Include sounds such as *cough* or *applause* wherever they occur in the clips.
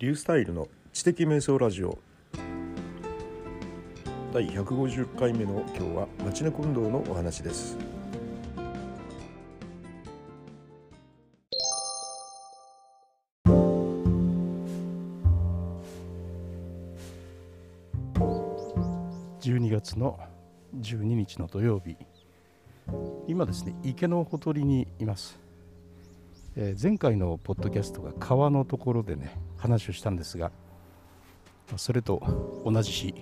リュースタイルの知的瞑想ラジオ。第150回目の今日は町の運動のお話です。12月の12日の土曜日。今ですね池のほとりにいます。えー、前回のポッドキャストが川のところでね話をしたんですがそれと同じ日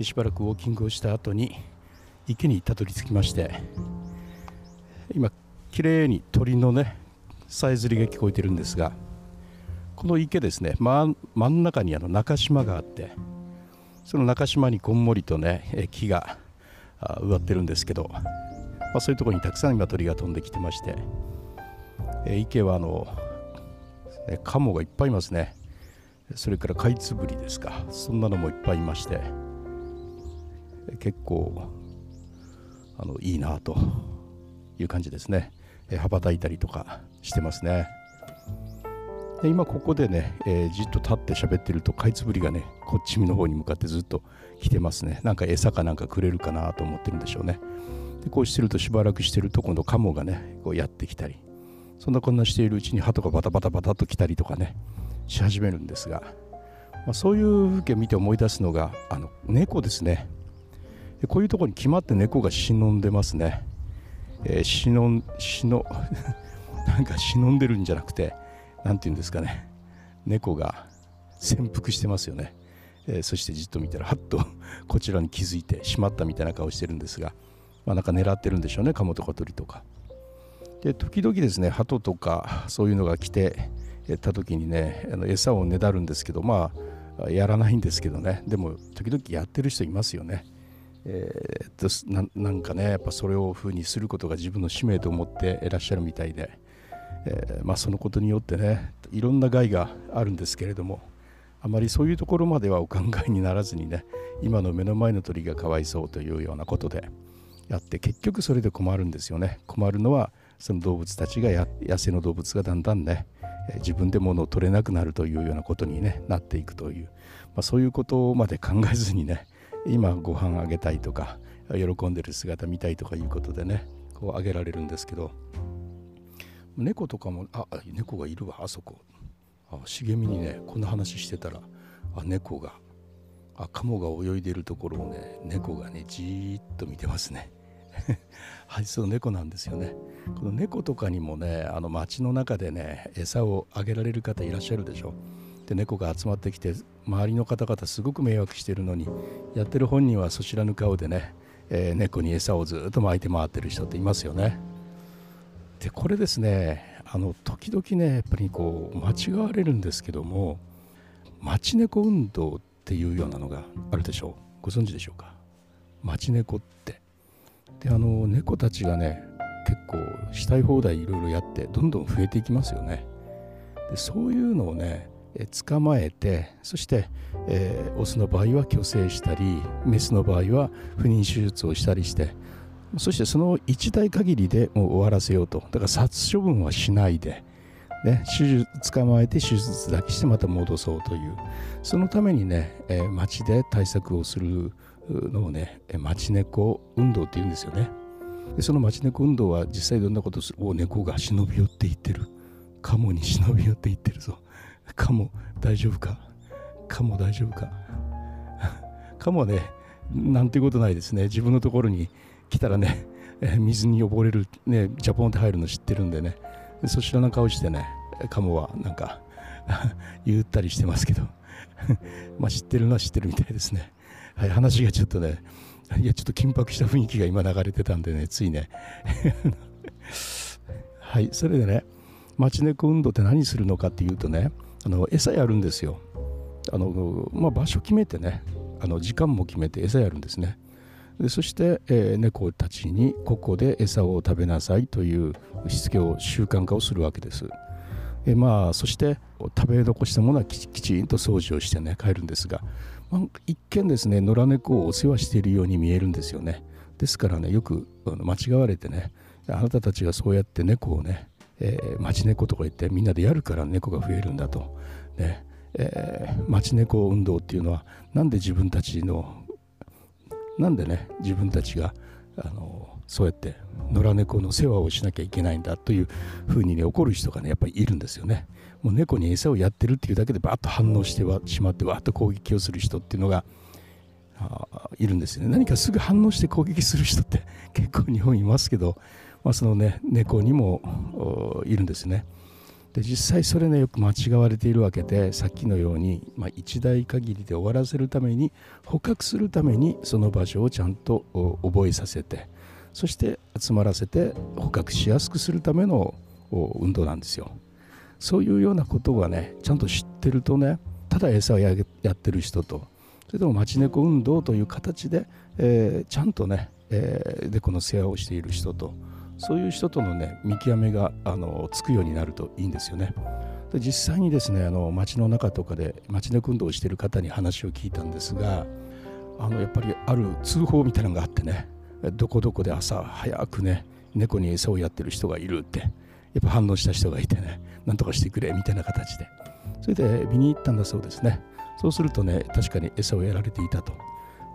しばらくウォーキングをした後に池にたどり着きまして今綺麗に鳥のねさえずりが聞こえてるんですがこの池ですね、ま、真ん中にあの中島があってその中島にこんもりとね木が植わってるんですけど、まあ、そういうところにたくさん今鳥が飛んできてまして池はあのカモがいっぱいいますね。それからカイツブリですか。そんなのもいっぱいいまして。結構あのいいなと。いう感じですね。羽ばたいたりとかしてますね。で今ここでね、えー、じっと立って喋ってるとカイツブリがねこっちの方に向かってずっと来てますね。なんか餌かなんかくれるかなと思ってるんでしょうね。でこうしてるとしばらくしてると今度カモがねこうやってきたり。そんなこんなしているうちに鳩がバタバタバタと来たりとかね。し始めるんですが、まあ、そういう風景を見て思い出すのがあの猫ですね。でこういうところに決まって猫が忍んでますね、えー、忍ん忍 *laughs* なんか忍んでるんじゃなくて何て言うんですかね。猫が潜伏してますよね、えー、そしてじっと見たらはっとこちらに気づいてしまったみたいな顔してるんですが、まあ、なんか狙ってるんでしょうね。カモとか鳥とか。で時々ですね鳩とかそういうのが来てた時にねあの餌をねだるんですけどまあやらないんですけどね。でも時々やってる人いますよね。えー、ななんかねやっぱそれを風にすることが自分の使命と思っていらっしゃるみたいで、えー、まあ、そのことによってねいろんな害があるんですけれどもあまりそういうところまではお考えにならずにね今の目の前の鳥がかわいそうというようなことでやって結局それで困るんですよね。困るのはその動物たちが野生の動物がだんだんね自分で物を取れなくなるというようなことに、ね、なっていくという、まあ、そういうことまで考えずにね今ご飯あげたいとか喜んでる姿見たいとかいうことでねこうあげられるんですけど猫とかもあ猫がいるわあそこ。あ茂みにねこんな話してたらあ猫があカモが泳いでるところをね猫がねじーっと見てますね。*laughs* はいその猫なんですよね。この猫とかにもねあの街の中でね餌をあげられる方いらっしゃるでしょ。で猫が集まってきて周りの方々すごく迷惑してるのにやってる本人はそちらの顔でね、えー、猫に餌をずっと巻いて回ってる人っていますよね。でこれですねあの時々ねやっぱりこう間違われるんですけども町猫運動っていうようなのがあるでしょう。ご存知でしょうか？町猫って。であの猫たちがね結構したい放題いろいろやってどんどん増えていきますよね。でそういうのをね捕まえてそして、えー、オスの場合は虚勢したりメスの場合は不妊手術をしたりしてそしてその一代限りでもう終わらせようと。だから殺処分はしないで、ね、手術捕まえて手術だけしてまた戻そうという。そのためにね、えー、町で対策をするのをね町猫運動っていうんですよね。でその町猫運動は実際どんなことする？お猫が忍び寄っていってる。カモに忍び寄っていってるぞ。カモ大丈夫か？カモ大丈夫か？カモはねなんていうことないですね。自分のところに来たらね水に溺れるねジャポンって入るの知ってるんでね。そちらの顔してねカモはなんか言ったりしてますけど。まあ知ってるのは知ってるみたいですね。はい、話がちょっとね、いや、ちょっと緊迫した雰囲気が今流れてたんでね、ついね。*laughs* はい、それでね、町猫運動って何するのかっていうとね、あの餌やるんですよ。あのまあ、場所決めてね、あの時間も決めて餌やるんですね。でそして、えー、猫たちにここで餌を食べなさいというしつけを習慣化をするわけです。えまあ、そして食べ残したものはきちんと掃除をしてね帰るんですが、まあ、一見ですね野良猫をお世話しているように見えるんですよね。ですからねよく間違われてねあなたたちがそうやって猫をね、えー、町猫とか言ってみんなでやるから猫が増えるんだと、ねえー、町猫運動っていうのはなんで自分たちのなんでね自分たちがあのそうやって野良猫の世話をしなきゃいけないんだというふうにね怒る人がねやっぱりいるんですよね。もう猫に餌をやってるっていうだけでバッと反応してはしまってわっと攻撃をする人っていうのがいるんですよね。何かすぐ反応して攻撃する人って *laughs* 結構日本いますけど、まあ、そのね猫にもいるんですね。で実際それねよく間違われているわけでさっきのように、まあ、一代限りで終わらせるために捕獲するためにその場所をちゃんと覚えさせてそして集まらせて捕獲しやすくするための運動なんですよ。そういうようなことがねちゃんと知ってるとねただ餌をやってる人とそれとも町猫運動という形で、えー、ちゃんとね、えー、猫の世話をしている人とそういう人とのね見極めがあのつくようになるといいんですよね。で実際にですねあの街の中とかで町猫運動をしている方に話を聞いたんですがあのやっぱりある通報みたいなのがあってねどこどこで朝早くね猫に餌をやってる人がいるってやっぱ反応した人がいてねなんとかしてくれみたいな形で。それで見に行ったんだそうですね。そうするとね確かに餌をやられていたと。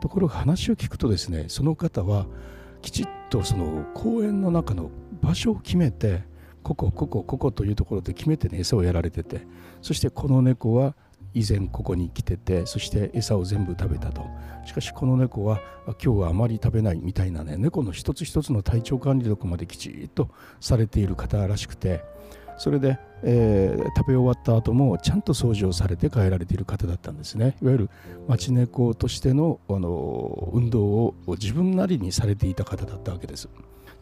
ところが話を聞くとですねその方はきちっとその公園の中の場所を決めてここここここというところで決めてね餌をやられててそしてこの猫は以前ここに来ててそして餌を全部食べたと。しかしこの猫は今日はあまり食べないみたいなね。猫の一つ一つの体調管理力まできちっとされている方らしくて。それで、えー、食べ終わった後もちゃんと掃除をされて帰られている方だったんですね。いわゆる町猫としてのあの運動を自分なりにされていた方だったわけです。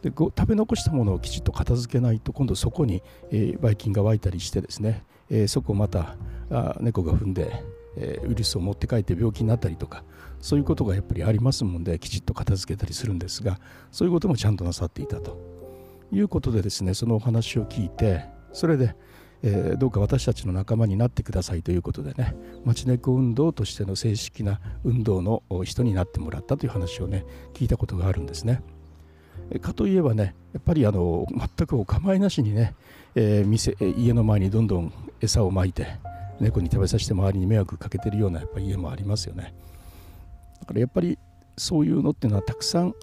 で食べ残したものをきちっと片付けないと今度そこに、えー、ばい菌が湧いたりしてですね、えー、そこをまたあ猫が踏んで、えー、ウイルスを持って帰って病気になったりとかそういうことがやっぱりありますもんできちっと片付けたりするんですがそういうこともちゃんとなさっていたということでですねそのお話を聞いてそれで、えー、どうか私たちの仲間になってくださいということでね町猫運動としての正式な運動の人になってもらったという話をね聞いたことがあるんですね。かといえばねやっぱりあの全くお構いなしにね、えー、店家の前にどんどん餌をまいて猫に食べさせて周りに迷惑かけてるようなやっぱ家もありますよね。だからやっぱりそういうのっていうのはたくさん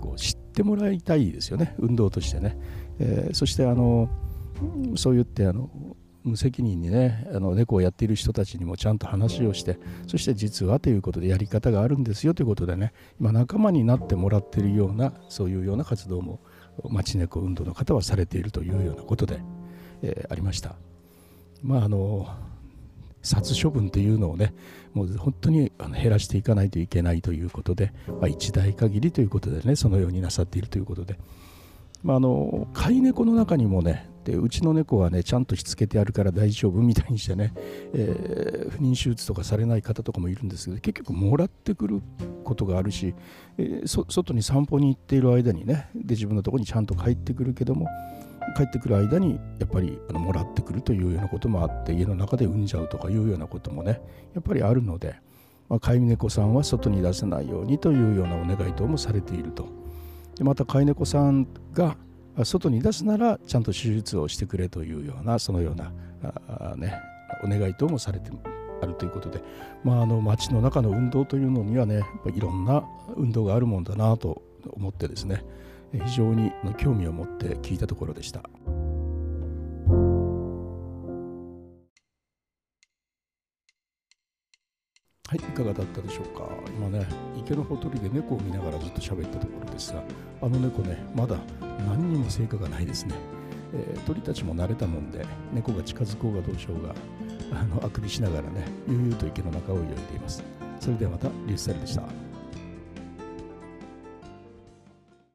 こう知ってもらいたいですよね。運動としてね、えー、そしてあのそう言ってあの無責任にねあの猫をやっている人たちにもちゃんと話をしてそして実はということでやり方があるんですよということでね今仲間になってもらっているようなそういうような活動も町猫運動の方はされているというようなことで、えー、ありました。まああの殺処分っていうのをねもう本当に減らしていかないといけないということで、まあ、一代限りということでねそのようになさっているということで、まあ、あの飼い猫の中にもねでうちの猫はねちゃんとしつけてやるから大丈夫みたいにしてね、えー、不妊手術とかされない方とかもいるんですけど結局もらってくることがあるし、えー、外に散歩に行っている間にねで自分のところにちゃんと帰ってくるけども帰ってくる間にやっぱりあのもらってくるというようなこともあって家の中で産んじゃうとかいうようなこともねやっぱりあるので、まあ、飼い猫さんは外に出せないようにというようなお願い等もされていると。でまた飼い猫さんが外に出すならちゃんと手術をしてくれというようなそのようなあ、ね、お願い等もされてあるということで、まあ、あの街の中の運動というのにはねやっぱいろんな運動があるもんだなと思ってですね非常に興味を持って聞いたところでした。はい、いかがだったでしょうか。今ね、池のほとりで猫を見ながらずっと喋ったところですが、あの猫ね、まだ何にも成果がないですね。えー、鳥たちも慣れたもんで、猫が近づこうがどうしようが、あのあくびしながらね、悠々と池の中を泳いでいます。それではまた、リュースタイルでした。